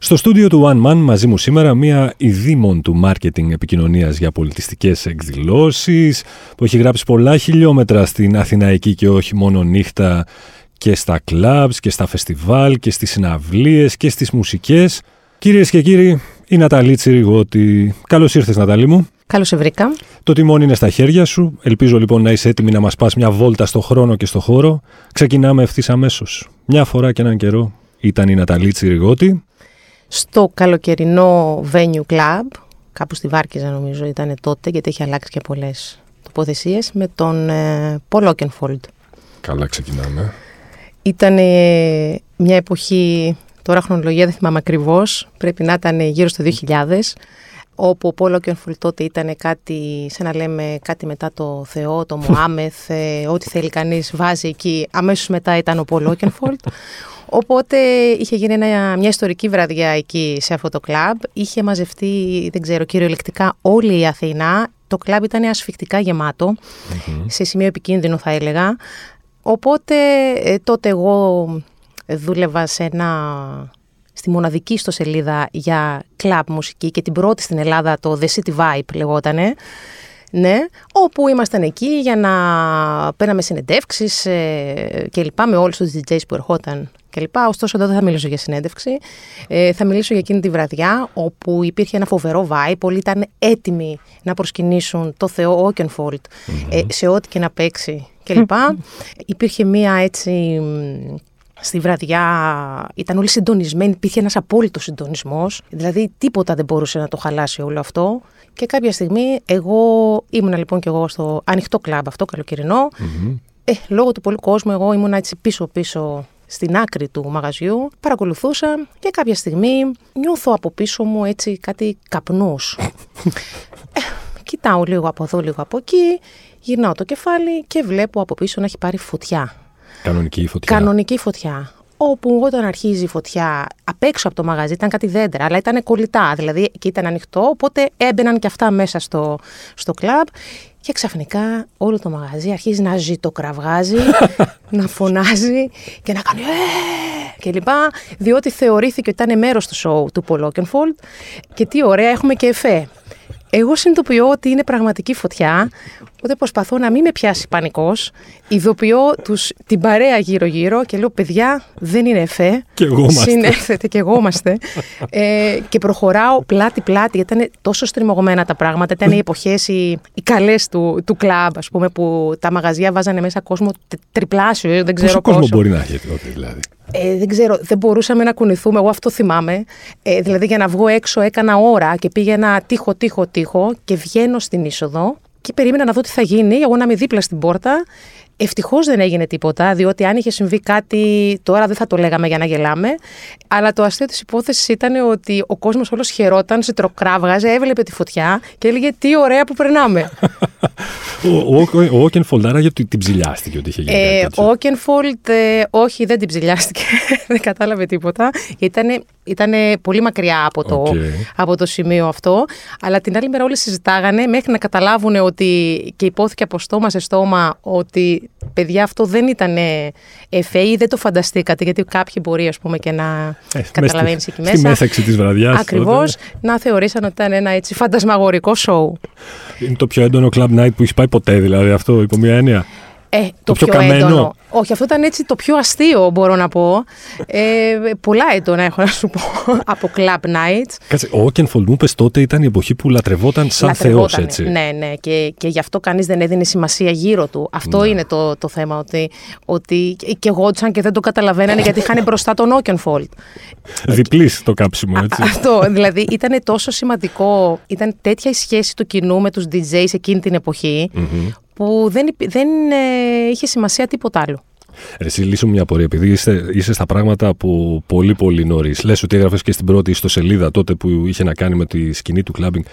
Στο στούντιο του One Man μαζί μου σήμερα μία ειδήμων του μάρκετινγκ επικοινωνίας για πολιτιστικές εκδηλώσεις που έχει γράψει πολλά χιλιόμετρα στην Αθηναϊκή και όχι μόνο νύχτα και στα κλαμπς και στα φεστιβάλ και στις συναυλίες και στις μουσικές. Κυρίες και κύριοι, η Ναταλή Τσιριγότη. Καλώς ήρθες Ναταλή μου. Καλώς σε βρήκα. Το τιμόνι είναι στα χέρια σου. Ελπίζω λοιπόν να είσαι έτοιμη να μας πας μια βόλτα στο χρόνο και στο χώρο. Ξεκινάμε ευθύς αμέσως. Μια φορά και έναν καιρό ήταν η Ναταλή Τσιριγότη στο καλοκαιρινό venue club, κάπου στη Βάρκιζα νομίζω ήταν τότε, γιατί έχει αλλάξει και πολλές τοποθεσίες, με τον ε, Paul Oakenfold. Καλά ξεκινάμε. Ήταν μια εποχή, τώρα χρονολογία δεν θυμάμαι ακριβώς, πρέπει να ήταν γύρω στο 2000, όπου ο Paul Oakenfold τότε ήταν κάτι, σε να λέμε κάτι μετά το Θεό, το Μωάμεθ, ε, ό,τι θέλει κανείς βάζει εκεί. Αμέσως μετά ήταν ο Paul Oakenfold. Οπότε είχε γίνει μια ιστορική βραδιά εκεί σε αυτό το κλαμπ. Είχε μαζευτεί, δεν ξέρω, κυριολεκτικά όλη η Αθήνα. Το κλαμπ ήταν ασφικτικά σε σημείο επικίνδυνο θα έλεγα. Οπότε ε, τότε εγώ δούλευα σε ένα, στη μοναδική ιστοσελίδα για κλαμπ μουσική και την πρώτη στην Ελλάδα, το The City Vibe λεγότανε. Ναι, όπου ήμασταν εκεί για να παίρναμε συνεντεύξεις ε, και λοιπά με όλους τους DJs που ερχόταν Ωστόσο, εδώ δεν θα μιλήσω για συνέντευξη. Ε, θα μιλήσω για εκείνη τη βραδιά, όπου υπήρχε ένα φοβερό vibe. Πολλοί ήταν έτοιμοι να προσκυνήσουν το Θεό Όκενφολτ ε, σε ό,τι και να παίξει κλπ. υπήρχε μία έτσι στη βραδιά ήταν όλοι συντονισμένοι, υπήρχε ένας απόλυτος συντονισμός, δηλαδή τίποτα δεν μπορούσε να το χαλάσει όλο αυτό. Και κάποια στιγμή εγώ ήμουνα λοιπόν και εγώ στο ανοιχτό κλαμπ αυτό, Ε, λόγω του πολλού κόσμου εγώ ήμουν έτσι πίσω-πίσω στην άκρη του μαγαζιού, παρακολουθούσα και κάποια στιγμή νιώθω από πίσω μου έτσι κάτι καπνούς. ε, κοιτάω λίγο από εδώ, λίγο από εκεί, γυρνάω το κεφάλι και βλέπω από πίσω να έχει πάρει φωτιά. Κανονική φωτιά. Κανονική φωτιά. Όπου όταν αρχίζει η φωτιά απ' έξω από το μαγαζί ήταν κάτι δέντρα, αλλά ήταν κολλητά, δηλαδή και ήταν ανοιχτό, οπότε έμπαιναν και αυτά μέσα στο, στο κλαμπ και ξαφνικά όλο το μαγαζί αρχίζει να ζητοκραυγάζει, να φωνάζει και να κάνει ε! και λοιπά, διότι θεωρήθηκε ότι ήταν μέρος του σοου του Paul Oakenfold και τι ωραία έχουμε και εφέ. Εγώ συνειδητοποιώ ότι είναι πραγματική φωτιά, οπότε προσπαθώ να μην με πιάσει πανικός. Ειδοποιώ τους, την παρέα γύρω-γύρω και λέω: Παιδιά, δεν είναι εφέ. Και εγώ είμαστε. Συνέρθετε και εγώ είμαστε. ε, και προχωράω πλάτη-πλάτη, γιατί ήταν τόσο στριμωγμένα τα πράγματα. Ήταν οι εποχές, οι, οι καλές του, του κλαμπ, ας πούμε, που τα μαγαζιά βάζανε μέσα κόσμο τριπλάσιο. Δεν ξέρω πόσο. κόσμο μπορεί να έχει τότε, δηλαδή; Ε, δεν ξέρω, δεν μπορούσαμε να κουνηθούμε. Εγώ αυτό θυμάμαι. Ε, δηλαδή, για να βγω έξω έκανα ώρα και πήγαινα τείχο, τείχο, τείχο και βγαίνω στην είσοδο και περίμενα να δω τι θα γίνει. Εγώ να είμαι δίπλα στην πόρτα Ευτυχώς δεν έγινε τίποτα, διότι αν είχε συμβεί κάτι. Τώρα δεν θα το λέγαμε για να γελάμε. Αλλά το αστείο της υπόθεσης ήταν ότι ο κόσμος όλος χαιρόταν, σε τροκράβγαζε, έβλεπε τη φωτιά και έλεγε Τι ωραία που περνάμε. Ο Όκενφολντ, άρα γιατί την ψηλιάστηκε ότι είχε γίνει. Ε, ο Όκενφολντ, ε, όχι, δεν την ψηλιάστηκε. δεν κατάλαβε τίποτα. Ήταν ήτανε πολύ μακριά από το, από το σημείο αυτό. Αλλά την άλλη μέρα όλοι συζητάγανε μέχρι να καταλάβουν ότι και υπόθηκε από στόμα σε στόμα ότι παιδιά αυτό δεν ήταν εφέ ή δεν το φανταστήκατε, γιατί κάποιοι μπορεί ας πούμε και να ε, καταλαβαίνεις εκεί μέσα. Στη μέθαξη της βραδιάς. Ακριβώς, να θεωρήσαν ότι ήταν ένα έτσι φαντασμαγορικό σοου. Είναι το πιο έντονο club night που έχει πάει ποτέ δηλαδή αυτό υπό μία έννοια. Ε, το, το πιο, πιο έντονο. Όχι, αυτό ήταν έτσι το πιο αστείο, μπορώ να πω. Ε, πολλά έντονα έχω να σου πω από Club Nights. Κάτσε, ο Όκενφολντ μου είπε τότε ήταν η εποχή που λατρευόταν σαν θεός, έτσι. Ναι, ναι, και, και γι' αυτό κανείς δεν έδινε σημασία γύρω του. Αυτό ναι. είναι το, το θέμα. Ότι, ότι και εγώ και δεν το καταλαβαίνανε γιατί είχαν μπροστά τον Όκενφολντ. Διπλής το κάψιμο, έτσι. αυτό. Δηλαδή ήταν τόσο σημαντικό. Ήταν τέτοια η σχέση του κοινού με τους DJs εκείνη την εποχή που δεν, δεν ε, είχε σημασία τίποτα άλλο. Εσύ λύσου μια πορεία, επειδή είσαι, είσαι στα πράγματα από πολύ πολύ νωρίς. Λες ότι έγραφες και στην πρώτη ιστοσελίδα τότε που είχε να κάνει με τη σκηνή του κλάμπινγκ.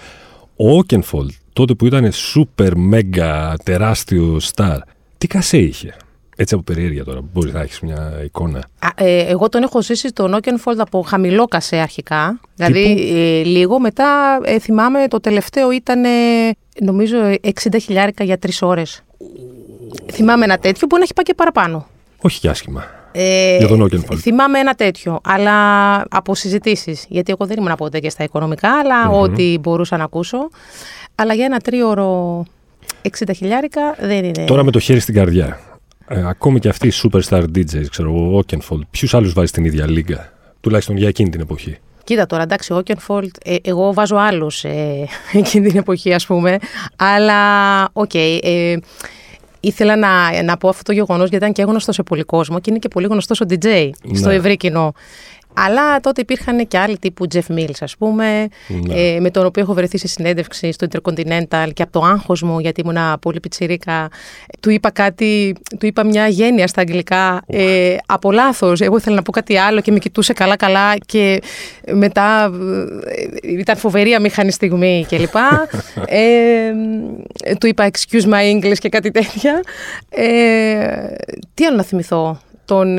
Ο Όκενφολτ, τότε που ήταν super mega τεράστιο star, Τι κασέ είχε; Έτσι από περιέργεια τώρα, μπορείς να έχεις μια εικόνα. Α, ε, εγώ τον έχω ζήσει τον Oakenfold από χαμηλό κασέ αρχικά. Δηλαδή ε, λίγο μετά ε, θυμάμαι το τελευταίο ήταν νομίζω 60 χιλιάρικα για τρεις ώρες. Θυμάμαι ένα τέτοιο που να έχει πάει και παραπάνω. Όχι και άσχημα. Ε, για τον Oakenfold. Θυμάμαι ένα τέτοιο, αλλά από συζητήσεις. Γιατί εγώ δεν ήμουν ποτέ και στα οικονομικά, αλλά ό,τι μπορούσα να ακούσω. Αλλά για ένα τρίωρο 60 χιλιάρικα δεν είναι. Τώρα με το χέρι στην καρδιά. Ε, ακόμη και αυτοί οι superstar DJs, ξέρω εγώ, Oakenfold, ποιους άλλους βάζει στην ίδια λίγα, τουλάχιστον για εκείνη την εποχή; Κοίτα τώρα, εντάξει, ο Oakenfold, ε, εγώ βάζω άλλους ε, εκείνη την εποχή, ας πούμε. Αλλά, OK. Okay, ε, ήθελα να, να πω αυτό το γεγονός γιατί ήταν και γνωστό σε πολύ κόσμο και είναι και πολύ γνωστός ο DJ στο ναι. ευρύ κοινό. Αλλά τότε υπήρχαν και άλλοι τύπου Jeff Mills, ας πούμε, ναι. ε, με τον οποίο έχω βρεθεί σε συνέντευξη στο Intercontinental και από το άγχος μου, γιατί ήμουν πολύ πιτσιρίκα, του είπα κάτι, του είπα μια γένεια στα αγγλικά, ε, από λάθος. Εγώ ήθελα να πω κάτι άλλο και με κοιτούσε καλά-καλά και μετά ε, ήταν φοβερή αμήχανη στιγμή κλπ. ε, του είπα excuse my English και κάτι τέτοια. Ε, τι άλλο να θυμηθώ. Τον...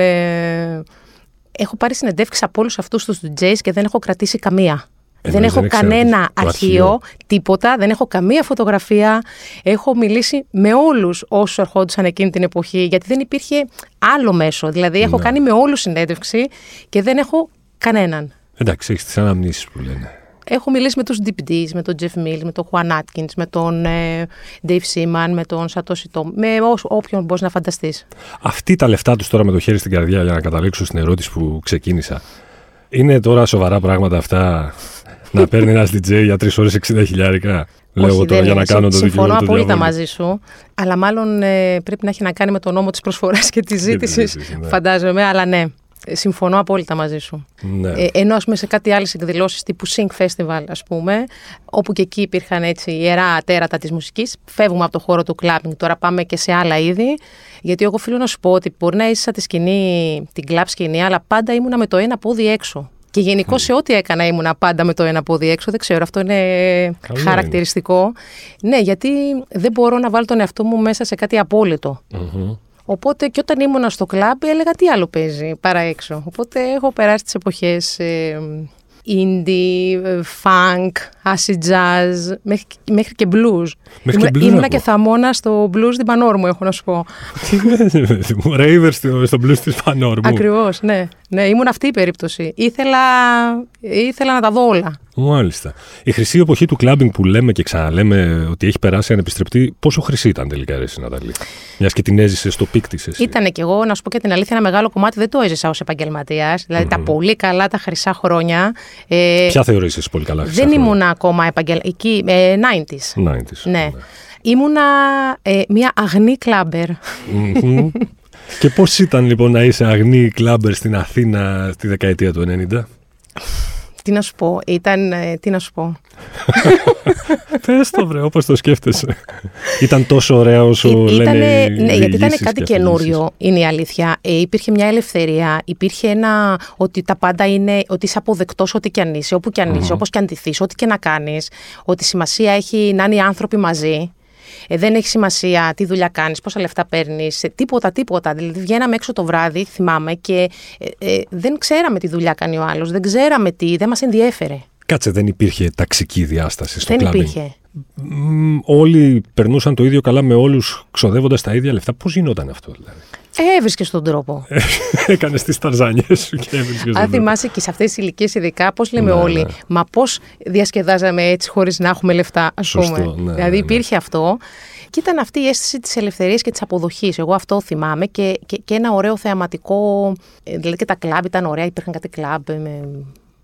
Ε, έχω πάρει συνεντεύξεις από όλους αυτούς τους DJs και δεν έχω κρατήσει καμία. δεν έχω κανένα αρχείο, τίποτα, δεν έχω καμία φωτογραφία. Έχω μιλήσει με όλους όσους ερχόντουσαν εκείνη την εποχή, γιατί δεν υπήρχε άλλο μέσο. Δηλαδή, έχω ναι. κάνει με όλους συνέντευξη και δεν έχω κανέναν. Εντάξει, έχεις τις αναμνήσεις που λένε. Έχω μιλήσει με τους DPDs, με τον Jeff Mills, με τον Juan Atkins, με τον ε, Dave Seaman, με τον Satoshi Tom, με όποιον μπορείς να φανταστείς. Αυτοί τα λεφτά τους τώρα με το χέρι στην καρδιά για να καταλήξω στην ερώτηση που ξεκίνησα. Είναι τώρα σοβαρά πράγματα αυτά να παίρνει ένας DJ για τρεις ώρες 60 χιλιάρικα. Λέω εγώ τώρα για να κάνω το δικαίωμα. Συμφωνώ απόλυτα μαζί σου. Αλλά μάλλον ε, πρέπει να έχει να κάνει με τον νόμο της προσφοράς και της ζήτησης. Ναι. Φαντάζομαι, αλλά ναι. Συμφωνώ απόλυτα μαζί σου. Ναι. Ε, ενώ πούμε, σε κάτι άλλες εκδηλώσεις τύπου Sync Festival, ας πούμε, όπου και εκεί υπήρχαν έτσι ιερά τέρατα της μουσικής, φεύγουμε από το χώρο του clubbing. Τώρα πάμε και σε άλλα είδη. Γιατί εγώ οφείλω να σου πω ότι μπορεί να είσαι τη σκηνή, την club σκηνή, αλλά πάντα ήμουνα με το ένα πόδι έξω. Και γενικώ σε ό,τι έκανα ήμουνα πάντα με το ένα πόδι έξω. Δεν ξέρω, αυτό είναι χαρακτηριστικό. Ναι, γιατί δεν μπορώ να βάλω τον εαυτό μου μέσα σε κάτι Οπότε και όταν ήμουνα στο κλαμπ έλεγα τι άλλο παίζει παρά έξω. Οπότε έχω περάσει τις εποχές ε, indie, funk, acid jazz, μέχρι, μέχρι και blues. Μέχρι Ήμουνα, και, ήμουνα και θαμώνα στο blues την Πανόρμου, έχω να σου πω. Τι Ρέιβερ στο, στο blues της Πανόρμου. Ακριβώς, ναι. Ναι, ήμουν αυτή η περίπτωση. Ήθελα, ήθελα να τα δω όλα. Μάλιστα. Η χρυσή εποχή του clubbing που λέμε και ξαναλέμε ότι έχει περάσει ανεπιστρεπτί, πόσο χρυσή ήταν τελικά, Εσύ Ναταλί. Μιας και την έζησες στο peak της. Ήταν και εγώ, να σου πω και την αλήθεια, ένα μεγάλο κομμάτι δεν το έζησα ως επαγγελματίας. Δηλαδή τα πολύ καλά, τα χρυσά χρόνια. Ε, Ποια θεωρείς πολύ καλά χρυσά Δεν χρόνια; ήμουν ακόμα επαγγελματικά. Ε, 90s. 90s. Ναι. ναι. Ήμουνα ε, μια αγνή clubber. Και πώς ήταν λοιπόν να είσαι αγνή clubber στην Αθήνα στη δεκαετία του 90. Τι να σου πω, ήταν. Ε, τι να σου πω. Πες το βρε, όπως το σκέφτεσαι. ήταν τόσο ωραία όσο Ήτανε, λένε. Ναι, γιατί ήταν κάτι καινούριο, είναι η αλήθεια. Ε, υπήρχε μια ελευθερία, υπήρχε ένα. ότι τα πάντα είναι. ότι είσαι αποδεκτός ό,τι και αν είσαι, όπου και αν είσαι, όπως και αν τηθεί, ό,τι και να κάνεις. Ότι σημασία έχει να είναι οι άνθρωποι μαζί. Ε, δεν έχει σημασία τι δουλειά κάνεις, πόσα λεφτά παίρνεις, ε, τίποτα, τίποτα. Δηλαδή, βγαίναμε έξω το βράδυ, θυμάμαι, και ε, ε, δεν ξέραμε τι δουλειά κάνει ο άλλος, δεν ξέραμε τι, δεν μας ενδιέφερε. Κάτσε, δεν υπήρχε ταξική διάσταση στο Δεν υπήρχε. Όλοι περνούσαν το ίδιο καλά με όλους, ξοδεύοντας τα ίδια λεφτά. Πώς γινόταν αυτό, δηλαδή; Ε, έβρισκες τον τρόπο. Έκανες τις ταρζάνιες σου και έβρισκες τον Αν θυμάσαι και σε αυτές τις ηλικίες, ειδικά, πώς λέμε ναι, όλοι, ναι. μα πώς διασκεδάζαμε έτσι χωρίς να έχουμε λεφτά, ας πούμε. Ναι, δηλαδή ναι, υπήρχε αυτό. Και ήταν αυτή η αίσθηση της ελευθερίας και της αποδοχής. Εγώ αυτό θυμάμαι και, και, και, ένα ωραίο θεαματικό. Ε, δηλαδή και τα κλαμπ ήταν ωραία. Υπήρχαν κάτι κλαμπ με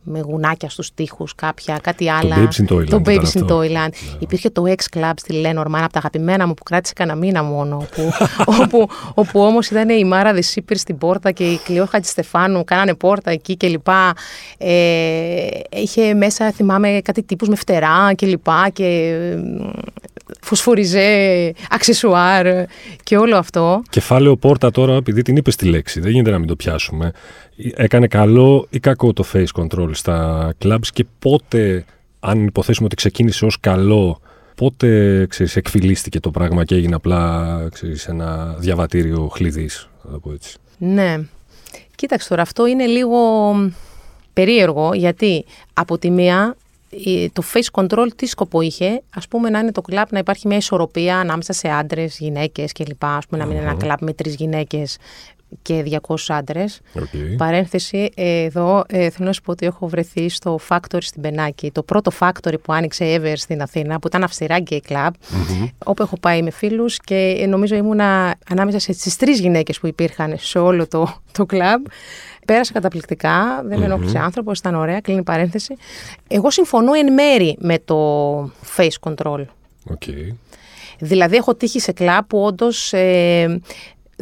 με γουνάκια στους τοίχους κάποια, κάτι άλλα. Το Babes in Toyland. Το Babes in Toyland. Yeah. Υπήρχε το X Club στη Lenormand, από τα αγαπημένα μου που κράτησε κανένα μήνα μόνο, όπου, όπου, όπου όμως ήταν η Μάρα Δεσίπηρ στην πόρτα και η Κλειό Χατζηστεφάνου κάνανε πόρτα εκεί και λοιπά. Ε, είχε μέσα, θυμάμαι, κάτι τύπους με φτερά και λοιπά και φωσφοριζέ, αξεσουάρ και όλο αυτό. Κεφάλαιο πόρτα τώρα, επειδή την είπες τη λέξη, δεν γίνεται να μην το πιάσουμε. Έκανε καλό ή κακό το face control στα clubs και πότε, αν υποθέσουμε ότι ξεκίνησε ως καλό, πότε ξέρεις, εκφυλίστηκε το πράγμα και έγινε απλά ξέρεις, ένα διαβατήριο χλειδής, θα πω έτσι. Ναι. Κοίταξε τώρα, αυτό είναι λίγο περίεργο, γιατί από τη μία το face control τι σκοπό είχε, ας πούμε να είναι το κλαμπ να υπάρχει μια ισορροπία ανάμεσα σε άντρες, γυναίκες κλπ. Ας πούμε να μην είναι ένα κλαμπ με τρεις γυναίκες και 200 άντρες. Okay. Παρένθεση, εδώ ε, θέλω να σου πω ότι έχω βρεθεί στο Factory στην Πενάκη. Το πρώτο Factory που άνοιξε ever στην Αθήνα, που ήταν αυστηρά gay club, mm όπου έχω πάει με φίλους και ε, νομίζω ήμουνα ανάμεσα στις τρεις γυναίκες που υπήρχαν σε όλο το, το club. Πέρασα καταπληκτικά, δεν με ενοχλησε άνθρωπος, ήταν ωραία, κλείνει παρένθεση. Εγώ συμφωνώ εν μέρη με το face control. Okay. Δηλαδή, έχω τύχει σε κλαμπ που όντως ε,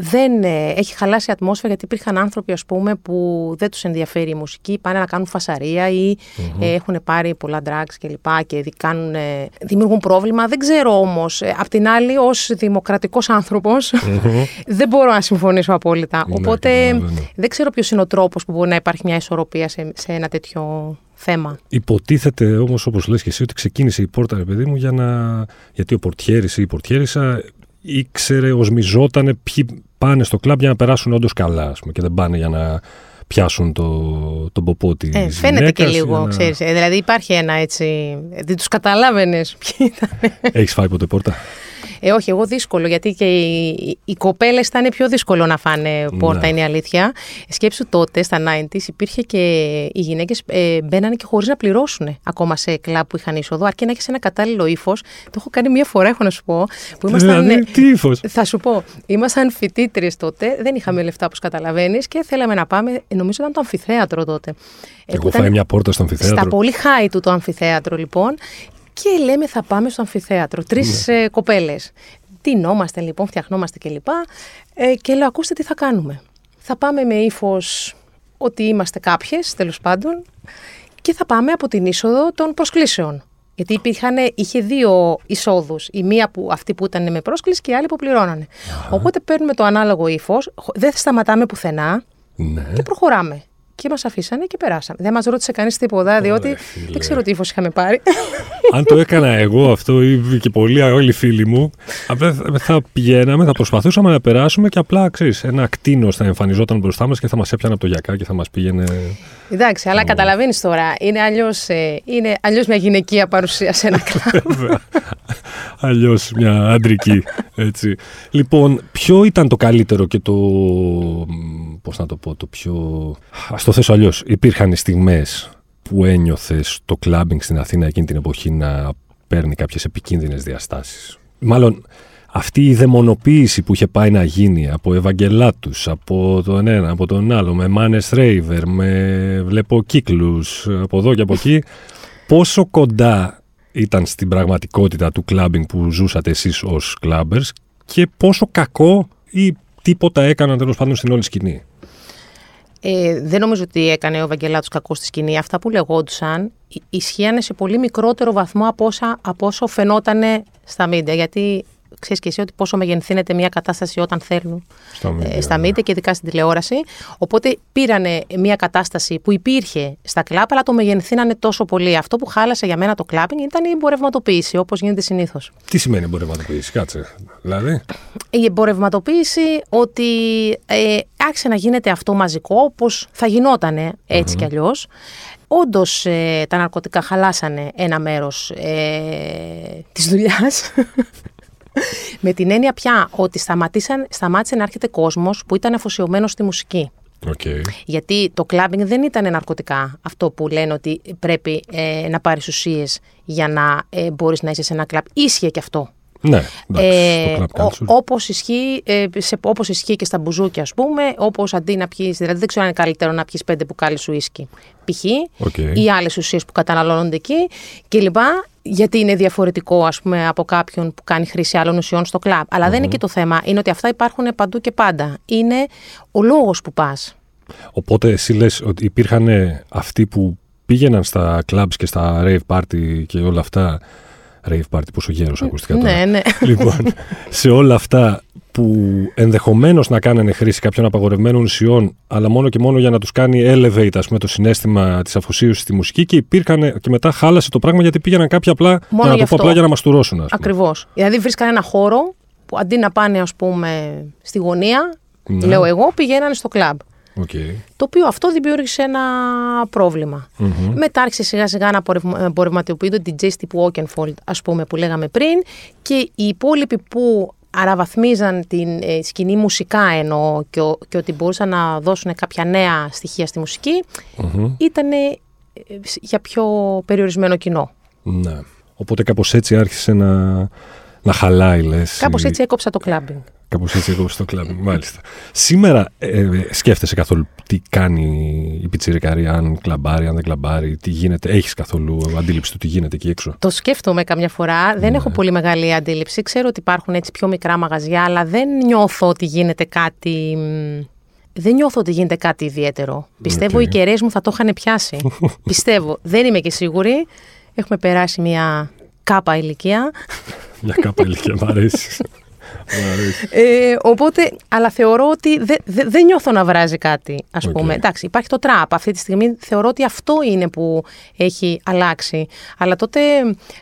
δεν ε, έχει χαλάσει η ατμόσφαιρα γιατί υπήρχαν άνθρωποι ας πούμε που δεν τους ενδιαφέρει η μουσική, πάνε να κάνουν φασαρία ή ε, έχουν πάρει πολλά drugs και λοιπά και κάνουν, ε, δημιουργούν πρόβλημα. Δεν ξέρω όμως, απ' την άλλη ως δημοκρατικός δεν μπορώ να συμφωνήσω απόλυτα. Ναι, Οπότε ναι. δεν ξέρω ποιος είναι ο τρόπος που μπορεί να υπάρχει μια ισορροπία σε, σε ένα τέτοιο θέμα. Υποτίθεται όμως, όπως λες και εσύ, ότι ξεκίνησε η πόρτα, ρε παιδί μου, για να... γιατί ο πορτιέρης ή η πορτιέρισα ήξερε, οσμιζότανε ποιοι πάνε στο κλαμπ για να περάσουν όντως καλά, ας πούμε, και δεν πάνε για να πιάσουν το, τον ποπό της. Ε, φαίνεται και λίγο, να... ξέρεις. Ε, δηλαδή υπάρχει ένα έτσι. Δεν τους καταλάβαινες ποιοι ήταν. Έχεις φάει ποτέ πόρτα; Ε, όχι, εγώ δύσκολο, γιατί και οι, οι κοπέλες ήταν πιο δύσκολο να φάνε πόρτα, ναι. είναι η αλήθεια. Σκέψου τότε, στα 90s, υπήρχε και οι γυναίκες ε, μπαίνανε και χωρίς να πληρώσουν ακόμα σε κλαμπ που είχαν είσοδο, αρκεί να έχεις ένα κατάλληλο ύφος. Το έχω κάνει μία φορά, έχω να σου πω. Που ήμασταν, δηλαδή, τι ύφος; Θα σου πω. Ήμασταν φοιτήτρε τότε, δεν είχαμε λεφτά, όπως καταλαβαίνεις, και θέλαμε να πάμε. Νομίζω ήταν το αμφιθέατρο τότε. Εγώ φάει μια πόρτα στο αμφιθέατρο. Στα πολύ high του το αμφιθέατρο, λοιπόν. Και λέμε θα πάμε στο αμφιθέατρο. Τρεις ναι. ε, κοπέλες. Τινόμαστε λοιπόν, φτιαχνόμαστε κλπ. Ε, και λέω, ακούστε τι θα κάνουμε. Θα πάμε με ύφος ότι είμαστε κάποιες, τέλος πάντων, και θα πάμε από την είσοδο των προσκλήσεων. Γιατί υπήρχαν, είχε δύο εισόδους. Η μία που αυτή που ήταν με πρόσκληση και η άλλη που πληρώνανε. Οπότε παίρνουμε το ανάλογο ύφος, δεν σταματάμε πουθενά ναι. και προχωράμε και μας αφήσανε και περάσαμε. Δεν μας ρώτησε κανείς τίποτα, διότι δεν ξέρω τι ύφος είχαμε πάρει. Αν το έκανα εγώ αυτό ή και πολλοί άλλοι φίλοι μου, θα πηγαίναμε, θα προσπαθούσαμε να περάσουμε και απλά ξέρεις, ένα κτίνο θα εμφανιζόταν μπροστά μας και θα μας έπιανε από το γιακά και θα μας πήγαινε. Εντάξει, αλλά καταλαβαίνεις τώρα, είναι αλλιώς ε, μια γυναικεία παρουσία σε ένα κλαμπ. αλλιώς μια αντρική. Έτσι. Λοιπόν, ποιο ήταν το καλύτερο και το. Πώς να το πω, το πιο. Α το θέσω αλλιώς. Υπήρχαν στιγμές που ένιωθες το κλαμπινγκ στην Αθήνα εκείνη την εποχή να παίρνει κάποιες επικίνδυνες διαστάσεις. Μάλλον αυτή η δαιμονοποίηση που είχε πάει να γίνει από Ευαγγελάτους, από τον ένα, από τον άλλο, με Μάνες Ρέιβερ, με βλέπω κύκλους από εδώ και από εκεί, πόσο κοντά ήταν στην πραγματικότητα του κλαμπινγκ που ζούσατε εσείς ως κλαμπερς και πόσο κακό ή τίποτα έκαναν τέλος πάντων στην όλη σκηνή. Ε, δεν νομίζω ότι έκανε ο Βαγγελάτος κακό στη σκηνή. Αυτά που λεγόντουσαν ισχύανε σε πολύ μικρότερο βαθμό από, όσα, από όσο φαινόταν στα μίντια. Γιατί ξέρεις και εσύ ότι πόσο μεγενθύνεται μια κατάσταση όταν θέλουν στα μίντια, ε, και ειδικά στην τηλεόραση. Οπότε πήρανε μια κατάσταση που υπήρχε στα κλάπ, αλλά το μεγενθύνανε τόσο πολύ. Αυτό που χάλασε για μένα το κλάπινγκ ήταν η εμπορευματοποίηση, όπως γίνεται συνήθως. Τι σημαίνει εμπορευματοποίηση, κάτσε. Δηλαδή; Η εμπορευματοποίηση ότι ε, άρχισε να γίνεται αυτό μαζικό, όπως θα γινότανε έτσι κι αλλιώς. Όντως ε, τα ναρκωτικά χαλάσανε ένα μέρος ε, της δουλειάς με την έννοια πια ότι σταμάτησε να έρχεται κόσμος που ήταν αφοσιωμένος στη μουσική. Okay. Γιατί το κλάμπινγκ δεν ήταν ναρκωτικά. Αυτό που λένε ότι πρέπει ε, να πάρεις ουσίες για να ε, μπορείς να είσαι σε ένα κλαμπ. Ίσχυε και αυτό. Ναι, ε, όπως, ισχύει, ε, όπως ισχύει και στα μπουζούκια ας πούμε, όπως αντί να πιείς, δηλαδή δεν ξέρω αν είναι καλύτερο να πιείς πέντε μπουκάλι σου ίσκι π.χ. Okay. ή άλλες ουσίες που καταναλώνονται εκεί και λοιπά, γιατί είναι διαφορετικό ας πούμε από κάποιον που κάνει χρήση άλλων ουσιών στο κλαμπ. Αλλά δεν είναι και το θέμα, είναι ότι αυτά υπάρχουν παντού και πάντα. Είναι ο λόγος που πας. Οπότε εσύ λες ότι υπήρχαν αυτοί που πήγαιναν στα clubs και στα rave party και όλα αυτά Rave party, πόσο γέρο ακούστηκα τώρα. Ναι, ναι. Λοιπόν, σε όλα αυτά που ενδεχομένως να κάνανε χρήση κάποιων απαγορευμένων ουσιών, αλλά μόνο και μόνο για να τους κάνει elevate ας πούμε, το συνέστημα της αφοσίωσης στη μουσική και υπήρχαν και μετά χάλασε το πράγμα γιατί πήγαιναν κάποιοι απλά, Μόνο για να γι' το πω αυτό. απλά για να μαστουρώσουν. Ας πούμε. Ακριβώς. Δηλαδή βρίσκαν ένα χώρο που αντί να πάνε ας πούμε στη γωνία, Ναι. λέω εγώ, πηγαίνανε στο κλαμπ. Οκ. Το οποίο αυτό δημιούργησε ένα πρόβλημα. Μμμ. Μετά άρχισε σιγά σιγά να απορευμα- εμπορευματοποιούνται DJs τύπου Oakenfold, ας πούμε, που λέγαμε πριν, και οι υπόλοιποι που αναβαθμίζαν την ε, σκηνή μουσικά εννοώ και, ο- και ότι μπορούσαν να δώσουν κάποια νέα στοιχεία στη μουσική, Μμμ. ήταν για πιο περιορισμένο κοινό. Ναι. Οπότε κάπως έτσι άρχισε να, να χαλάει, λες. Κάπως η- έτσι έκοψα το clubbing. Κάπως έτσι εγώ στο κλαμπ. Μάλιστα. Σήμερα ε, ε, σκέφτεσαι καθόλου τι κάνει η πιτσιρικαρία, αν κλαμπάρει, αν δεν κλαμπάρει, τι γίνεται. Έχεις καθόλου αντίληψη του τι γίνεται εκεί έξω; Το σκέφτομαι καμιά φορά. Δεν έχω πολύ μεγάλη αντίληψη. Ξέρω ότι υπάρχουν έτσι πιο μικρά μαγαζιά, αλλά δεν νιώθω ότι γίνεται κάτι. μ, Δεν νιώθω ότι γίνεται κάτι ιδιαίτερο. Πιστεύω Οκ. οι κεραίες μου θα το είχαν πιάσει. Πιστεύω. Δεν είμαι και σίγουρη. Έχουμε περάσει μια κάποια ηλικία. Μια κάποια ηλικία, μ' αρέσει. Μ' αρέσει. Ε, οπότε, αλλά θεωρώ ότι δε- δε- δεν νιώθω να βράζει κάτι, ας Οκ. πούμε. Εντάξει, υπάρχει το τραπ. Αυτή τη στιγμή θεωρώ ότι αυτό είναι που έχει αλλάξει. Αλλά τότε,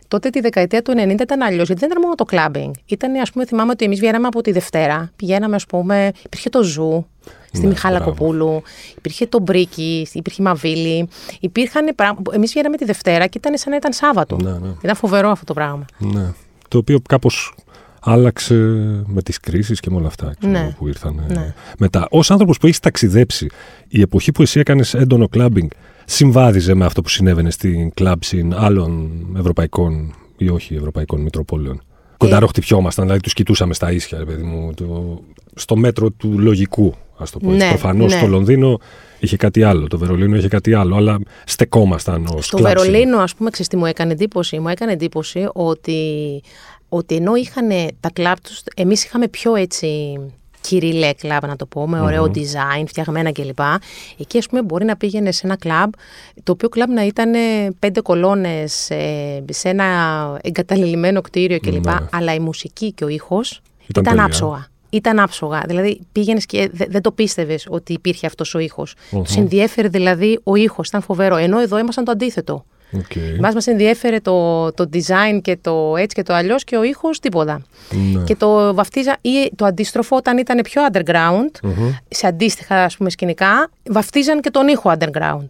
τότε τη δεκαετία του 90 ήταν αλλιώς, γιατί δεν ήταν μόνο το clubbing. Ήταν, ας πούμε, θυμάμαι ότι εμείς βγαίναμε από τη Δευτέρα. Πηγαίναμε, ας πούμε, υπήρχε το Ζοο. Στη Ναι, Μιχαλα- μπράβο. κοπούλου, υπήρχε το Μπρίκι, υπήρχε η Μαβίλη. Υπήρχαν πράγματα. Εμείς βγαίναμε τη Δευτέρα και ήταν σαν να ήταν Σάββατο. Ναι, ναι. Ήταν φοβερό αυτό το πράγμα. Ναι. Το οποίο κάπως άλλαξε με τις κρίσεις και με όλα αυτά ξέρω, Ναι. που ήρθαν ε, Ναι. μετά. Ως άνθρωπος που έχεις ταξιδέψει, η εποχή που εσύ έκανες έντονο κλάμπινγκ συμβάδιζε με αυτό που συνέβαινε στην κλαμπ scene άλλων ευρωπαϊκών ή όχι ευρωπαϊκών μητροπόλεων; Κοντάρο χτυπιόμασταν, δηλαδή τους κοιτούσαμε στα ίσια, ρε παιδί μου, το, στο μέτρο του λογικού, ας το πω έτσι. Ναι, Προφανώς ναι. το Λονδίνο είχε κάτι άλλο, το Βερολίνο είχε κάτι άλλο, αλλά στεκόμασταν ως Στο club scene. Βερολίνο, ας πούμε, ξέρεις τι μου έκανε εντύπωση; Μου έκανε εντύπωση ότι, ότι ενώ είχαν τα κλαμπ τους, εμείς είχαμε πιο έτσι κυριλέ κλαμπ, να το πω, με ωραίο design, φτιαγμένα κλπ. Εκεί, ας πούμε, μπορεί να πήγαινε σε ένα κλαμπ, το οποίο κλαμπ να ήταν πέντε κολόνες σε ένα εγκαταλελειμμένο κτίριο κλπ. Ναι. Αλλά η μουσική και ο ήχος Ήταν ήταν, τέλεια. άψογα. Ήταν άψογα. Δηλαδή πήγαινες και δε- δεν το πίστευες ότι υπήρχε αυτός ο ήχος. Τους ενδιέφερε δηλαδή ο ήχος, ήταν φοβερό. Ενώ εδώ ήμασταν το αντίθετο. Οκ. Μας μας ενδιέφερε το, το design και το έτσι και το αλλιώς και ο ήχος τίποτα. Ναι. Και το βαφτίζα ή το αντίστροφο όταν ήταν πιο underground, σε αντίστοιχα ας πούμε σκηνικά, βαφτίζαν και τον ήχο underground.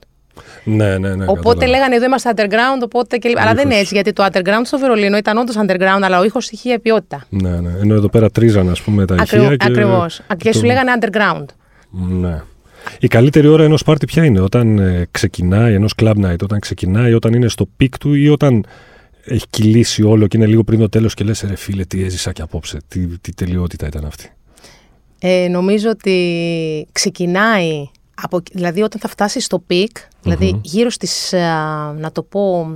Ναι, ναι, ναι. οπότε κατάλαβα. λέγανε εδώ είμαστε underground, οπότε και... αλλά δεν είναι ήχος. έτσι, γιατί το underground στο Βερολίνο ήταν όντως underground, αλλά ο ήχος είχε ποιότητα. Ναι, ναι. Ενώ εδώ πέρα τρίζαν, ας πούμε, τα Ακριβώς. ηχεία. Και... Ακριβώς. Και σου το- λέγανε underground. Ναι. Η καλύτερη ώρα ενός πάρτι ποια είναι, όταν ε, ξεκινάει, ενός club night, όταν ξεκινάει, όταν είναι στο peak του ή όταν έχει κυλήσει όλο και είναι λίγο πριν το τέλος και λες ρε φίλε τι έζησα και απόψε, τι, τι τελειότητα ήταν αυτή. Ε, νομίζω ότι ξεκινάει, από, δηλαδή όταν θα φτάσεις στο peak, δηλαδή γύρω στις, α, να το πω,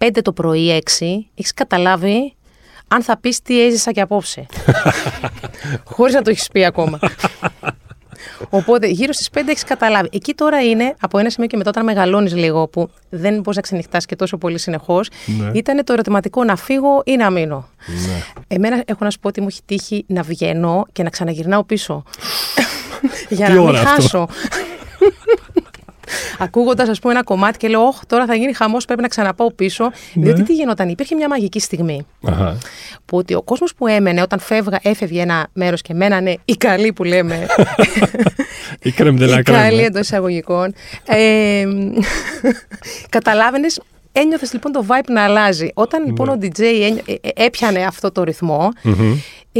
5 το πρωί, 6, έχεις καταλάβει αν θα πεις τι έζησα και απόψε. Χωρίς να το έχεις πει ακόμα. Οπότε γύρω στις 5 έχεις καταλάβει. Εκεί τώρα είναι από ένα σημείο και μετά όταν μεγαλώνεις λίγο που δεν μπορείς να ξενυχτάς και τόσο πολύ συνεχώς, Ναι. ήταν το ερωτηματικό να φύγω ή να μείνω. Ναι. Εμένα έχω να σου πω ότι μου έχει τύχει να βγαίνω και να ξαναγυρνάω πίσω. Για Τι να μην ώρα αυτό; χάσω. Ακούγοντας, ας πούμε, ένα κομμάτι και λέω: Όχι, τώρα θα γίνει χαμός, πρέπει να ξαναπάω πίσω. Ναι. Διότι τι γινόταν, υπήρχε μια μαγική στιγμή. Αχα. Που ότι ο κόσμος που έμενε, όταν φεύγα, έφευγε ένα μέρος και μένανε οι καλοί που λέμε. Η κρέμ de la οι καλοί crème. εντός εισαγωγικών. Ε, Καταλάβαινες, ένιωθες λοιπόν το vibe να αλλάζει. Όταν λοιπόν ο DJ ένιο- ε, ε, έπιανε αυτό το ρυθμό,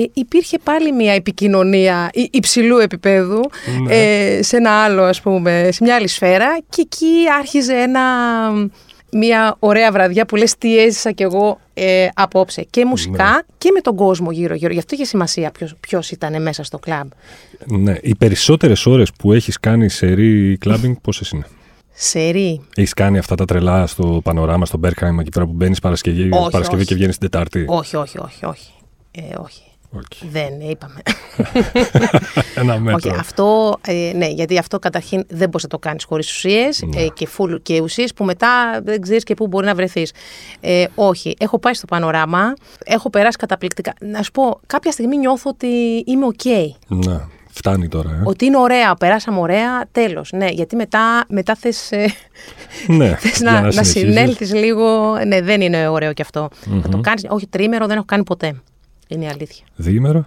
ε, υπήρχε πάλι μια επικοινωνία υ- υψηλού επίπεδου ε, σε ένα άλλο, ας πούμε, σε μια άλλη σφαίρα και εκεί άρχιζε ένα, μια ωραία βραδιά που λες τι έζησα κι εγώ ε, απόψε και μουσικά και με τον κόσμο γύρω-γύρω. Γι' αυτό είχε σημασία ποιος, ποιος ήταν μέσα στο κλαμπ. Ναι. Οι περισσότερες ώρες που έχεις κάνει σε ρί clubbing, πόσες είναι; Σερή. Έχεις κάνει αυτά τα τρελά στο πανοράμα, στο Μπέρχαιμ, εκεί πέρα που μπαίνεις Παρασκευή, Όχι, Παρασκευή όχι. και βγαίνεις την Τετάρτη; Όχι, όχι, όχι, όχι. Ε, όχι. Όχι. Δεν, είπαμε. ένα μέτρο. Όχι, αυτό, ε, ναι, γιατί αυτό καταρχήν δεν μπορείς να το κάνεις χωρίς ουσίες Ναι. ε, και, full και ουσίες που μετά δεν ξέρεις και πού μπορεί να βρεθείς. Ε, όχι, έχω πάει στο πανοράμα, έχω περάσει καταπληκτικά. Να σου πω, κάποια στιγμή νιώθω ότι είμαι οκ. Ναι, φτάνει τώρα. Ε. Ότι είναι ωραία, περάσαμε ωραία, τέλος. Ναι, γιατί μετά, μετά θες ναι, θες για να, να, συνεχίζεις. συνέλθεις λίγο. Ναι, δεν είναι ωραίο κι αυτό. Να το κάνεις. Όχι, τρίμερο δεν έχω κάνει ποτέ. Είναι η αλήθεια. Διήμερο;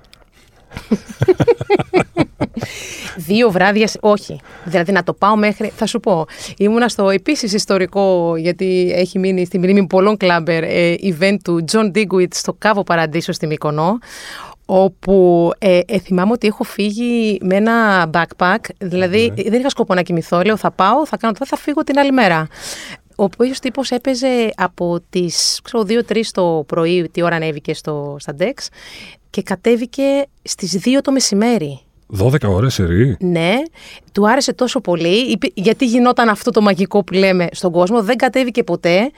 Δύο βράδια, σε- όχι. Δηλαδή να το πάω μέχρι. Θα σου πω. Ήμουνα στο επίσης ιστορικό, γιατί έχει μείνει στη μνήμη πολλών κλάμπερ, ε, event του John Digweed στο Κάβο Παραντήσο στη Μύκονο. Όπου ε, ε, θυμάμαι ότι έχω φύγει με ένα backpack. Δηλαδή δεν είχα σκοπό να κοιμηθώ. Λέω θα πάω, θα κάνω το, θα φύγω την άλλη μέρα. Ο οποίος τύπος έπαιζε από τις 2-3 το πρωί, τι ώρα ανέβηκε στο, στα DEX, και κατέβηκε στις 2 το μεσημέρι. 12 ώρες σερή. Ναι, του άρεσε τόσο πολύ, είπε- γιατί γινόταν αυτό το μαγικό που λέμε στον κόσμο, δεν κατέβηκε ποτέ,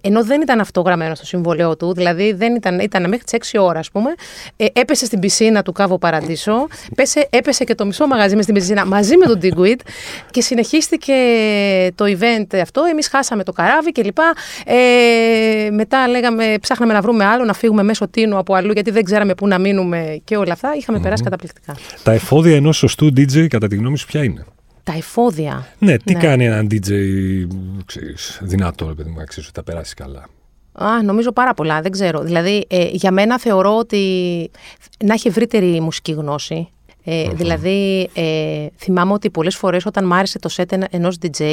ενώ δεν ήταν αυτό γραμμένο στο συμβολέο του, δηλαδή δεν ήταν, ήταν μέχρι τις 6 ώρα, ας πούμε. Ε, έπεσε στην πισίνα του Κάβο Παραντήσο, πέσε, έπεσε και το μισό μαγαζί μες στην πισίνα μαζί με τον Digweed και συνεχίστηκε το event αυτό. Εμείς χάσαμε το καράβι κλπ. Ε, μετά λέγαμε, ψάχναμε να βρούμε άλλο, να φύγουμε μέσω τίνου από αλλού, γιατί δεν ξέραμε πού να μείνουμε και όλα αυτά. Είχαμε περάσει καταπληκτικά. Τα εφόδια ενός σωστού DJ, κατά τη γνώμη σου, ποια είναι; Τα εφόδια. Ναι, τι Ναι. κάνει έναν DJ ξέρεις, δυνατό, ρε παιδί μου, να ξέρεις ότι θα περάσει καλά. Α, νομίζω πάρα πολλά, δεν ξέρω. Δηλαδή, ε, για μένα θεωρώ ότι να έχει ευρύτερη μουσική γνώση. Ε, Δηλαδή, ε, θυμάμαι ότι πολλές φορές όταν μ' άρεσε το set ενα- ενός DJ,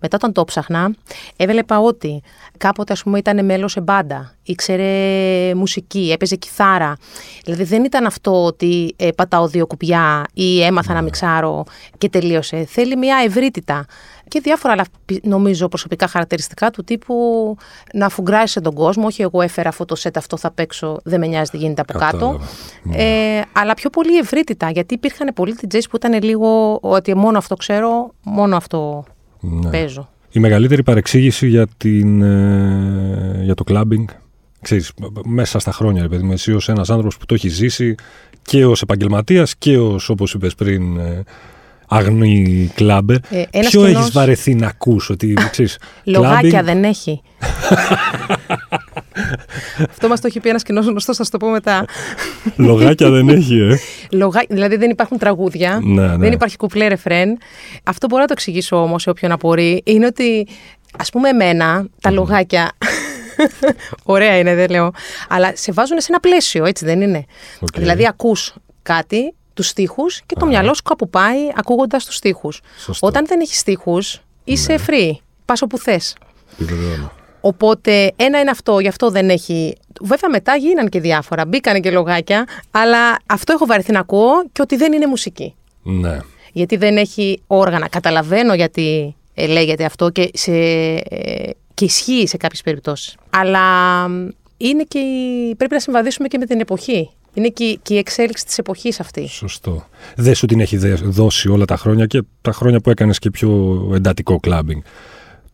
μετά όταν το ψάχνα, έβλεπα ότι κάποτε ας πούμε ήταν μέλος σε μπάντα, ήξερε μουσική, έπαιζε κιθάρα. Δηλαδή δεν ήταν αυτό ότι ε, πατάω δύο κουπιά ή έμαθα να μιξάρω και τελείωσε. Θέλει μια ευρύτητα και διάφορα άλλα πι- νομίζω προσωπικά χαρακτηριστικά του τύπου να φουγκράσει τον κόσμο. Όχι, εγώ έφερα αυτό το σετ, αυτό θα παίξω, δεν με νοιάζει τι γίνεται από κάτω. Κατάλαβα. Ε, αλλά πιο πολύ ευρύτητα, γιατί υπήρχαν πολλοί DJs που ήταν λίγο ότι μόνο αυτό ξέρω, μόνο αυτό Ναι. παίζω. Η μεγαλύτερη παρεξήγηση για, την, ε, για το clubbing, ξέρεις, μέσα στα χρόνια, ρε παιδί μου, εσύ ως ένας άνθρωπος που το έχεις ζήσει και ως επαγγελματίας και ως, όπως είπες πριν, ε, αγνή κλάμπερ. Ε, ένας Ποιο κοινός- έχεις βαρεθεί να ακούς, ότι ξέρεις, Λογάκια clubbing- δεν έχει. αυτό μας το έχει πει ένας κοινός γνωστός, θα σου το πω μετά. Λογάκια δεν έχει, ε. Λογά... Δηλαδή δεν υπάρχουν τραγούδια, Ναι, ναι. δεν υπάρχει κουπλέ ρεφρέν. Αυτό μπορώ να το εξηγήσω όμως σε όποιον απορεί. Είναι ότι, ας πούμε, εμένα τα λογάκια. Ωραία είναι, δεν λέω. Αλλά σε βάζουν σε ένα πλαίσιο, έτσι δεν είναι. Οκ. Δηλαδή, ακούς κάτι, τους στίχους και το μυαλό σου κάπου πάει ακούγοντας τους στίχους. Σωστό. Όταν δεν έχεις στίχους, είσαι free. Πας όπου θες. Επιβεβαιώνω. Οπότε ένα είναι αυτό, γι' αυτό δεν έχει. Βέβαια μετά γίνανε και διάφορα, μπήκανε και λογάκια, αλλά αυτό έχω βαρεθεί να ακούω και ότι δεν είναι μουσική. Ναι. Γιατί δεν έχει όργανα. Καταλαβαίνω γιατί ε, λέγεται αυτό και, σε, ε, και ισχύει σε κάποιες περιπτώσεις. Αλλά μ, είναι και η- πρέπει να συμβαδίσουμε και με την εποχή. Είναι και, η- και η εξέλιξη της εποχής αυτή. Σωστό. Δεν σου την έχει δε- δώσει όλα τα χρόνια και τα χρόνια που έκανες και πιο εντατικό clubbing.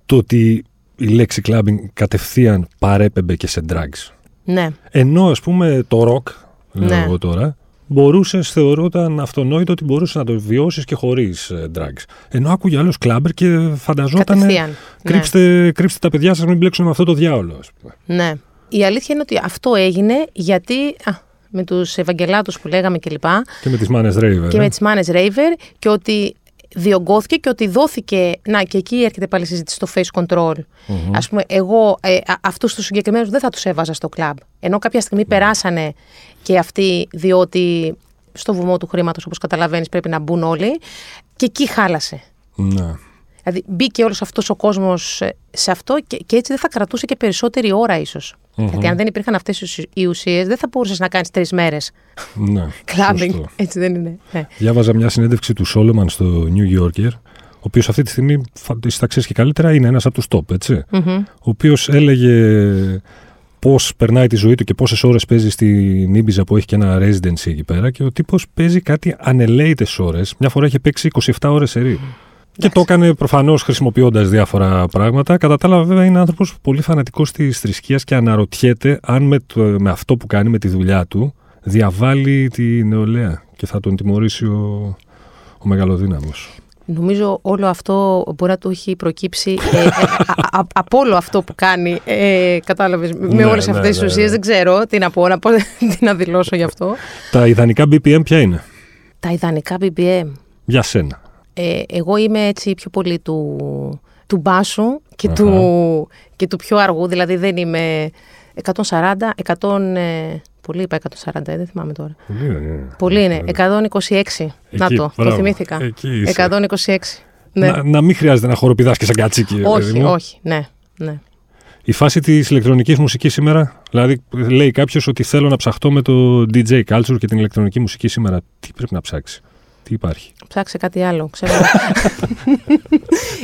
Το ότι η λέξη clubbing κατευθείαν παρέπεμπε και σε drugs. Ναι. Ενώ ας πούμε το rock, λέω Ναι. εγώ τώρα, μπορούσες, θεωρούταν αυτονόητο ότι μπορούσες να το βιώσεις και χωρίς ε, drugs. Ενώ άκουγε άλλος κλάμπερ και φανταζόταν Κατευθείαν. κρύψτε, κρύψτε τα παιδιά σας μην μπλέξουν με αυτό το διάολο. Ας πούμε. Ναι. Η αλήθεια είναι ότι αυτό έγινε γιατί α, με τους Ευαγγελάτους που λέγαμε κλπ. Και με τις μάνες Raver. και ε. με τις μάνες Raver και ότι διωγγώθηκε και ότι δόθηκε. Να, και εκεί έρχεται πάλι η συζήτηση στο face control. Ας πούμε, εγώ ε, α- αυτούς τους συγκεκριμένους δεν θα τους έβαζα στο κλαμπ. Ενώ κάποια στιγμή περάσανε και αυτοί, διότι στο βουμό του χρήματος, όπως καταλαβαίνεις, πρέπει να μπουν όλοι. Και εκεί χάλασε. Ναι. Δηλαδή μπήκε όλος αυτός ο κόσμος ε, σε αυτό και, και έτσι δεν θα κρατούσε και περισσότερη ώρα ίσως. Γιατί αν δεν υπήρχαν αυτές οι ουσι- οι ουσίες δεν θα μπορούσες να κάνεις τρεις μέρες ναι. κλαμπινγκ. Σωστό. Έτσι δεν είναι. Ναι. Διάβαζα μια συνέντευξη του Σόλεμαν στο New Yorker, ο οποίος αυτή τη στιγμή, θα τα ξέρεις και καλύτερα, είναι ένας από τους top, έτσι. Μμμ. Ο οποίος έλεγε πώς περνάει τη ζωή του και πόσες ώρες παίζει στην Ήμπιζα που έχει και ένα residency εκεί πέρα και ο τύπος παίζει κάτι ανελαίτε ώρες. Μια φορά είχε παίξει 27 ώρες σε ρί. Και το έκανε προφανώς χρησιμοποιώντας διάφορα πράγματα. Κατά τα άλλα, βέβαια, είναι άνθρωπος πολύ φανατικός της θρησκείας και αναρωτιέται αν με, το, με αυτό που κάνει, με τη δουλειά του, διαβάλει τη νεολαία και θα τον τιμωρήσει ο, ο μεγαλοδύναμος. Νομίζω όλο αυτό μπορεί να του έχει προκύψει ε, ε, από όλο αυτό που κάνει. Ε, Κατάλαβες. με Ναι, όλες ναι, αυτές τις ναι, ουσίες ναι. δεν ξέρω τι να πω, να πω, τι να δηλώσω γι' αυτό. Τα ιδανικά BPM ποια είναι; Τα ιδανικά BPM. για σένα. Ε, εγώ είμαι έτσι πιο πολύ του, του μπάσου και, Αχα. του, και του πιο αργού. Δηλαδή δεν είμαι 140, 100. ε, πολύ είπα 140, ε, δεν θυμάμαι τώρα. Πολύ είναι. Πολύ είναι. 126. να Εκεί, το, το μπράβο. θυμήθηκα. Εκεί είσαι. 126. Ναι. Να, να μην χρειάζεται να χοροπηδάς και σαν κατσίκι. ρε όχι, παιδί μου. όχι. Ναι, ναι. Η φάση της ηλεκτρονικής μουσικής σήμερα, δηλαδή λέει κάποιος ότι θέλω να ψαχτώ με το DJ culture και την ηλεκτρονική μουσική σήμερα. Τι πρέπει να ψάξεις, τι υπάρχει; Ψάξε κάτι άλλο. Ξέρω.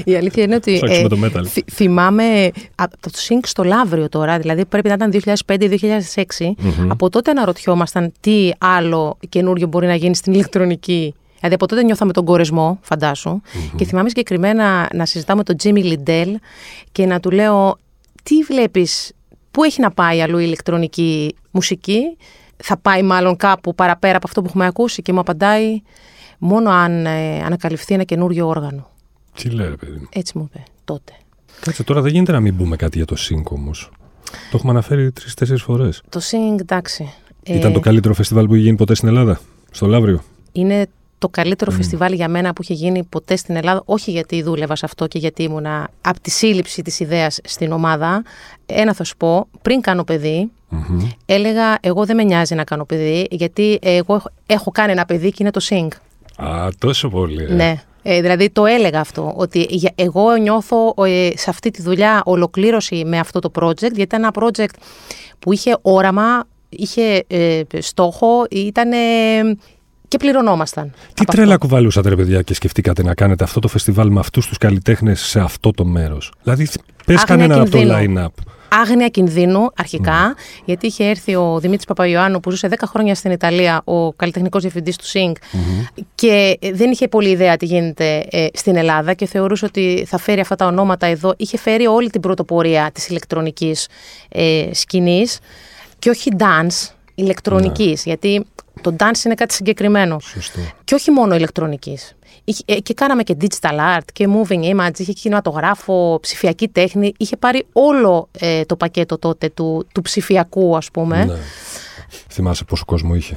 Η αλήθεια είναι ότι. Ψάξουμε ε, το metal. θυ- θυμάμαι από το Sync στο Λαύριο τώρα, δηλαδή πρέπει να ήταν 2005-2006. Μμμ. Από τότε αναρωτιόμασταν τι άλλο καινούριο μπορεί να γίνει στην ηλεκτρονική. Δηλαδή από τότε νιώθαμε τον κορεσμό, φαντάσου. Και θυμάμαι συγκεκριμένα να συζητάμε με τον Jimmy Lindell και να του λέω τι βλέπεις, πού έχει να πάει αλλού η ηλεκτρονική μουσική; Θα πάει μάλλον κάπου παραπέρα από αυτό που έχουμε ακούσει και μου απαντάει μόνο αν ε, ανακαλυφθεί ένα καινούριο όργανο. Τι λέει, ρε παιδί μου. Έτσι μου είπε τότε. Κάτσε τώρα, δεν γίνεται να μην πούμε κάτι για το Sync όμως. Το έχουμε αναφέρει τρει-τέσσερι φορές. Το Sing, εντάξει. ε, Ήταν το καλύτερο φεστιβάλ που είχε γίνει ποτέ στην Ελλάδα, στο Λαύριο. είναι το καλύτερο φεστιβάλ για μένα που είχε γίνει ποτέ στην Ελλάδα. Όχι γιατί δούλευα σε αυτό και γιατί ήμουνα από τη σύλληψη της ιδέας στην ομάδα. Ένα θα σου πω, πριν κάνω παιδί, Μμμ. έλεγα εγώ δεν με νοιάζει να κάνω παιδί, γιατί εγώ έχω, έχω κάνει ένα παιδί και είναι το Sing. Α, τόσο πολύ. ε. Ναι. Ε, δηλαδή το έλεγα αυτό, ότι για- εγώ νιώθω ε, σε αυτή τη δουλειά ολοκλήρωση με αυτό το project, γιατί ήταν ένα project που είχε όραμα, είχε ε, στόχο, ήταν και πληρωνόμασταν. Τι από τρέλα αυτό. κουβαλούσατε, ρε παιδιά, και σκεφτήκατε να κάνετε αυτό το φεστιβάλ με αυτούς τους καλλιτέχνες σε αυτό το μέρος; Δηλαδή, πες Άγνοια κανέναν από το κινδύνου. line-up. Άγνοια κινδύνου αρχικά, γιατί είχε έρθει ο Δημήτρης Παπαϊωάννου που ζούσε 10 χρόνια στην Ιταλία, ο καλλιτεχνικός διευθυντής του ΣΥΝΚ και ε, δεν είχε πολύ ιδέα τι γίνεται ε, στην Ελλάδα και θεωρούσε ότι θα φέρει αυτά τα ονόματα εδώ. Είχε φέρει όλη την πρωτοπορία της ηλεκτρονικής ε, σκηνής και όχι dance, ηλεκτρονικής, γιατί το dance είναι κάτι συγκεκριμένο. Σωστό. Και όχι μόνο ηλεκτρονικής. Είχε- ε, Και κάναμε και digital art και moving image, είχε κινηματογράφο, ψηφιακή τέχνη. Είχε πάρει όλο ε, το πακέτο τότε του, του ψηφιακού, ας πούμε. Ναι. Θυμάσαι πόσο κόσμο είχε.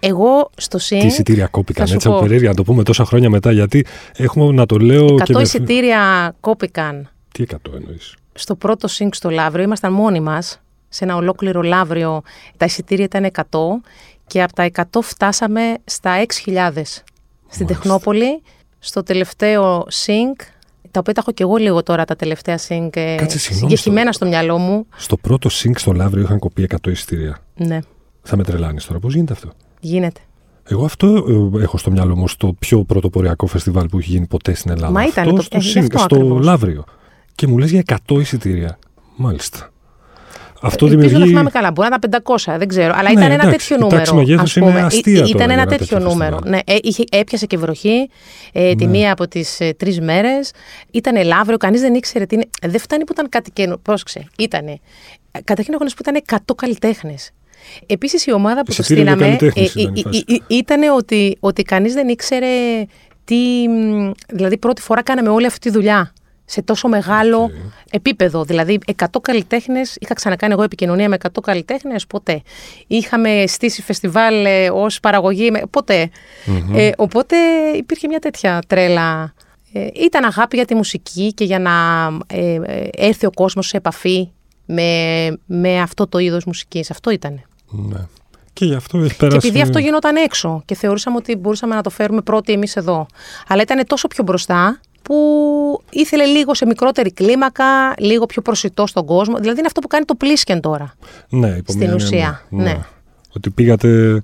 Εγώ στο ΣΥΝ. Τι εισιτήρια κόπηκαν θα σου έτσι από πω. περίεργα να το πούμε τόσα χρόνια μετά. Γιατί έχουμε να το λέω 100 και με... εισιτήρια κόπηκαν Τι εκατό εννοείς; στο πρώτο ΣΥΝΚ στο Λαύριο. Ήμασταν μόνοι μας σε ένα ολόκληρο Λαύριο. Τα εισιτήρια ήταν 100 και από τα 100 φτάσαμε στα 6.000. Στην Τεχνόπολη, στο τελευταίο ΣΥΝΚ, τα οποία τα έχω και εγώ λίγο τώρα τα τελευταία ΣΥΝΚ ε, Κάτσε, συγγνώμη, συγκεκριμένα στο μυαλό μου. Στο πρώτο sync στο Λαύριο είχαν κοπεί 100 εισιτήρια. Ναι, Θα με τρελάνεις τώρα. Πώς γίνεται αυτό; γίνεται. Εγώ αυτό ε, έχω στο μυαλό μου στο πιο πρωτοποριακό φεστιβάλ που έχει γίνει ποτέ στην Ελλάδα. Μα αυτό ήτανε το- στο, ε, γι' Sync, αυτό στο ακριβώς. Λαύριο. Και μου λες για 100 εισιτήρια. Μάλιστα. Αυτό Ελπίζω να δημιουργεί. θυμάμαι καλά. Μπορεί να ήταν 500, δεν ξέρω. Αλλά Ναι, ήταν ένα εντάξει, τέτοιο η τάξη νούμερο. μεγέθους ας είναι πούμε. αστεία Ή- τώρα Ήταν για ένα ένα τέτοιο τέτοιο νούμερο. φεστιβάλ. Ναι, ε, είχε, έπιασε και βροχή ε, τη Ναι. μία από τις ε, τρεις μέρες. Ήταν Λαύριο, κανείς δεν ήξερε τι είναι. Δεν φτάνει που ήταν κάτι καινούργιο. Πρόσεξε. Ήτανε. Καταρχήν έχω να σου πω ήταν 100 καλλιτέχνες. Επίσης η ομάδα που το Εισιτήρια για στείλαμε καλλιτέχνες ήταν η φάση. ήταν ότι, ότι κανείς δεν ήξερε τι. μ, Δηλαδή πρώτη φορά κάναμε όλη αυτή τη δουλειά. Σε τόσο μεγάλο επίπεδο. Δηλαδή, 100 καλλιτέχνες. Είχα ξανακάνει εγώ επικοινωνία με 100 καλλιτέχνες, ποτέ. Είχαμε στήσει φεστιβάλ ε, ως παραγωγή, με- ποτέ. Ε, οπότε υπήρχε μια τέτοια τρέλα. Ε, ήταν αγάπη για τη μουσική και για να ε, ε, έρθει ο κόσμος σε επαφή με, με αυτό το είδος μουσικής. Αυτό ήταν. Ναι. Και γι' αυτό έχει Και πέρασει. επειδή αυτό γινόταν έξω και θεωρούσαμε ότι μπορούσαμε να το φέρουμε πρώτοι εμείς εδώ. Αλλά ήταν τόσο πιο μπροστά που ήθελε λίγο σε μικρότερη κλίμακα, λίγο πιο προσιτό στον κόσμο. Δηλαδή είναι αυτό που κάνει το Πλίσκεν τώρα. Ναι, υπό στην μία έννοια, ουσία, ναι. Ότι πήγατε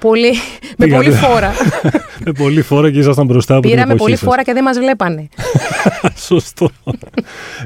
Πολύ, με Πήγατε. πολύ φόρα. με πολλή φόρα και ήσασταν μπροστά από Πήραμε την εποχή πολύ σας. φόρα και δεν μας βλέπανε. Σωστό.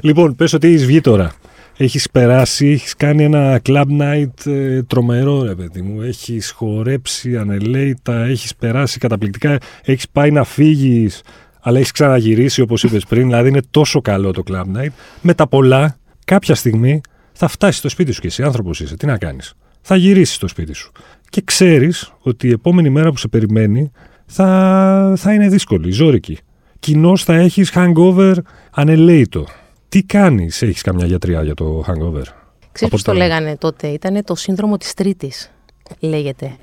λοιπόν, πες ότι έχεις βγει τώρα. Έχεις περάσει, έχεις κάνει ένα club night ε, τρομερό, ρε παιδί μου. Έχεις χορέψει ανελαίητα, έχεις περάσει καταπληκτικά. Έχεις πάει να φύγεις, αλλά έχεις ξαναγυρίσει όπως είπες πριν. Δηλαδή είναι τόσο καλό το club night. Με τα πολλά, κάποια στιγμή θα φτάσεις στο σπίτι σου και εσύ άνθρωπος είσαι. Τι να κάνεις. Θα γυρίσεις στο σπίτι σου. Και ξέρεις ότι η επόμενη μέρα που σε περιμένει θα, θα είναι δύσκολη, ζώρικη. Κοινώς θα έχεις hangover ανελέητο. Τι κάνεις, έχεις καμιά γιατριά για το hangover; Ξέρεις πώς το λέγανε τότε, ήταν το σύνδρομο της τρίτης, λέγεται.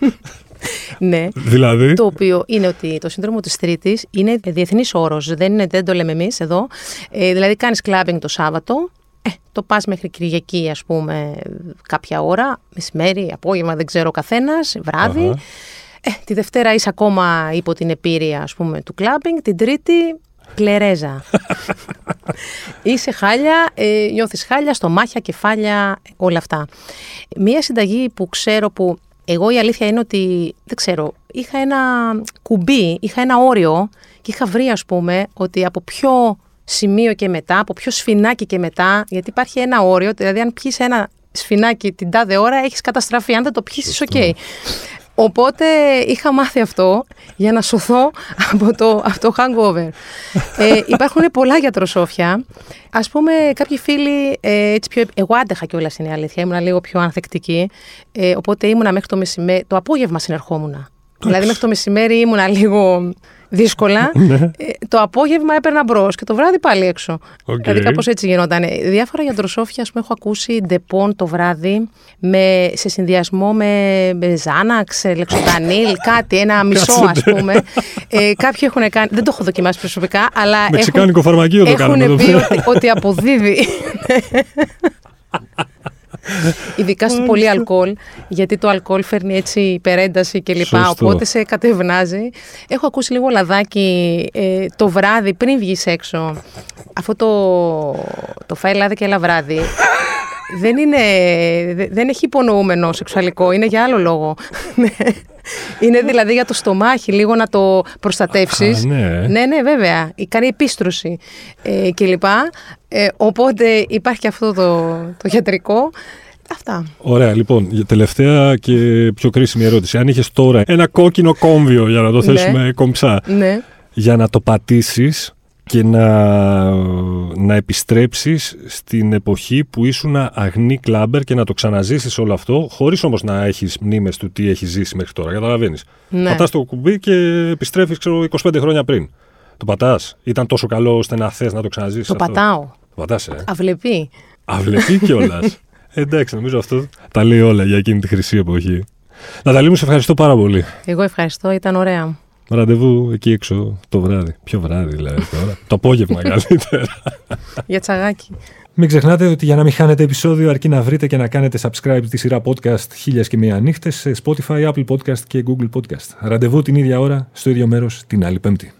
ναι. Δηλαδή; Το οποίο είναι ότι το σύνδρομο της Τρίτης είναι διεθνής όρος. Δεν, είναι, δεν το λέμε εμείς εδώ. Ε, δηλαδή, κάνεις κλαμπινγκ το Σάββατο. Ε, το πας μέχρι Κυριακή, ας πούμε, κάποια ώρα, μεσημέρι, απόγευμα, δεν ξέρω ο καθένας, βράδυ. Ε, τη Δευτέρα είσαι ακόμα υπό την επίρρεια, ας πούμε, του κλαμπινγκ. Την Τρίτη, κλερέζα. Είσαι χάλια, ε, νιώθεις χάλια, στομάχια, κεφάλια, όλα αυτά. Μία συνταγή που ξέρω που εγώ η αλήθεια είναι ότι, δεν ξέρω, είχα ένα κουμπί, είχα ένα όριο και είχα βρει ας πούμε ότι από ποιο σημείο και μετά, από ποιο σφινάκι και μετά, γιατί υπάρχει ένα όριο, δηλαδή αν πιεις ένα σφινάκι την τάδε ώρα έχεις καταστραφεί, αν δεν το πιεις ok. Okay. Οπότε είχα μάθει αυτό για να σωθώ από το, από το hangover. ε, υπάρχουν πολλά γιατροσόφια. Ας πούμε, κάποιοι φίλοι, ε, έτσι πιο, εγώ άντεχα κιόλας είναι η αλήθεια, ήμουν λίγο πιο ανθεκτική. Ε, οπότε ήμουνα μέχρι το μεσημέρι, το απόγευμα συνερχόμουν. Δηλαδή μέχρι το μεσημέρι ήμουνα λίγο δύσκολα. Ναι. ε, το απόγευμα έπαιρνα μπρος και το βράδυ πάλι έξω. Okay. Δηλαδή κάπως έτσι γινόταν. Διάφορα γιατροσόφια, ας πούμε, έχω ακούσει Ντεπόν το βράδυ με, σε συνδυασμό με, με Ζάναξ, Λεξοτανίλ, κάτι, ένα μισό ας πούμε. ε, κάποιοι έχουν κάνει. Δεν το έχω δοκιμάσει προσωπικά, αλλά. Μεξικάνικο φαρμακείο το κάνουμε. Έχουν πει ότι, ότι αποδίδει. Ειδικά στο πολύ αλκοόλ, γιατί το αλκοόλ φέρνει έτσι υπερένταση κλπ. Οπότε σε κατευνάζει. Έχω ακούσει λίγο λαδάκι ε, το βράδυ πριν βγεις έξω. Αυτό το, το φάει λάδι και έλα βράδυ. Δεν, είναι, δεν έχει υπονοούμενο σεξουαλικό, είναι για άλλο λόγο. Είναι δηλαδή για το στομάχι λίγο να το προστατεύσεις. ναι. ναι, ναι, βέβαια. Κάνει επίστρωση ε, κλπ. Ε, οπότε υπάρχει και αυτό το, το γιατρικό. Αυτά. Ωραία, λοιπόν, τελευταία και πιο κρίσιμη ερώτηση. Αν είχες τώρα ένα κόκκινο κόμβιο, για να το ναι. θέσουμε ναι. κομψά, ναι. για να το πατήσεις και να, να επιστρέψεις στην εποχή που ήσουν αγνή κλάμπερ και να το ξαναζήσεις όλο αυτό, χωρίς όμως να έχεις μνήμες του τι έχεις ζήσει μέχρι τώρα. Καταλαβαίνεις. Ναι. Πατάς το κουμπί και επιστρέφεις ξέρω, 25 χρόνια πριν. Το πατάς. Ήταν τόσο καλό ώστε να θες να το ξαναζήσεις. Το αυτό; πατάω. Το πατάς, ε; Αυλεπή. Αυλεπή κιόλας. Εντάξει, νομίζω αυτό τα λέει όλα για εκείνη τη χρυσή εποχή. Ναταλή μου, σε ευχαριστώ πάρα πολύ. Εγώ ευχαριστώ, ήταν ωραία. Ραντεβού εκεί έξω το βράδυ. Ποιο βράδυ δηλαδή τώρα. το απόγευμα καλύτερα. για τσαγάκι. Μην ξεχνάτε ότι για να μην χάνετε επεισόδιο αρκεί να βρείτε και να κάνετε subscribe τη σειρά podcast χίλιας και μία νύχτες σε Spotify, Apple Podcast και Google Podcast. Ραντεβού την ίδια ώρα, στο ίδιο μέρος, την άλλη πέμπτη.